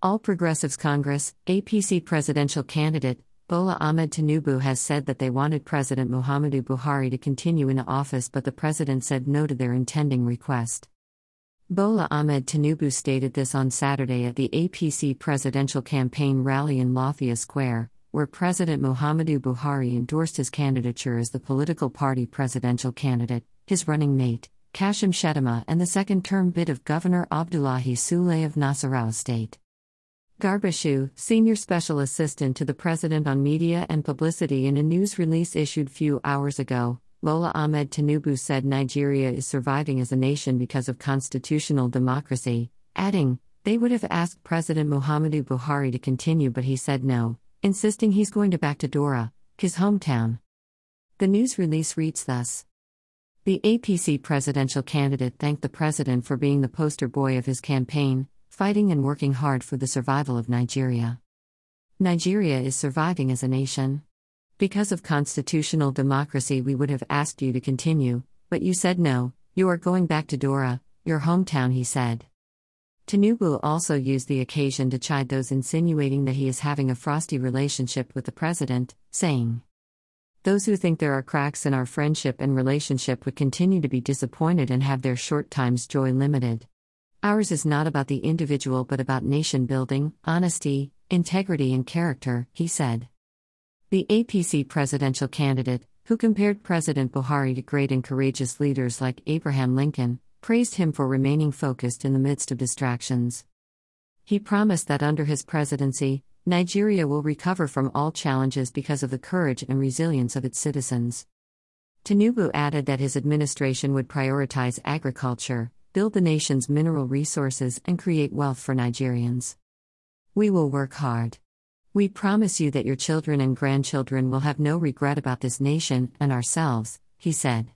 All Progressives Congress, APC presidential candidate, Bola Ahmed Tinubu has said that they wanted President Muhammadu Buhari to continue in office, but the president said no to their intending request. Bola Ahmed Tinubu stated this on Saturday at the APC presidential campaign rally in Lafia Square, where President Muhammadu Buhari endorsed his candidature as the political party presidential candidate, his running mate, Kashim Shettima, and the second term bid of Governor Abdullahi Sule of Nasarawa State. Garba Shehu, senior special assistant to the president on media and publicity in a news release issued few hours ago, Bola Ahmed Tinubu said Nigeria is surviving as a nation because of constitutional democracy, adding, they would have asked President Muhammadu Buhari to continue but he said no, insisting he's going to back to Daura, his hometown. The news release reads thus. The APC presidential candidate thanked the president for being the poster boy of his campaign, fighting and working hard for the survival of Nigeria. Nigeria is surviving as a nation. Because of constitutional democracy, we would have asked you to continue, but you said no, you are going back to Daura, your hometown, he said. Tinubu also used the occasion to chide those insinuating that he is having a frosty relationship with the president, saying, Those who think there are cracks in our friendship and relationship would continue to be disappointed and have their short time's joy limited. Ours is not about the individual but about nation building, honesty, integrity, and character, he said. The APC presidential candidate, who compared President Buhari to great and courageous leaders like Abraham Lincoln, praised him for remaining focused in the midst of distractions. He promised that under his presidency, Nigeria will recover from all challenges because of the courage and resilience of its citizens. Tinubu added that his administration would prioritize agriculture, build the nation's mineral resources, and create wealth for Nigerians. We will work hard. We promise you that your children and grandchildren will have no regret about this nation and ourselves, he said.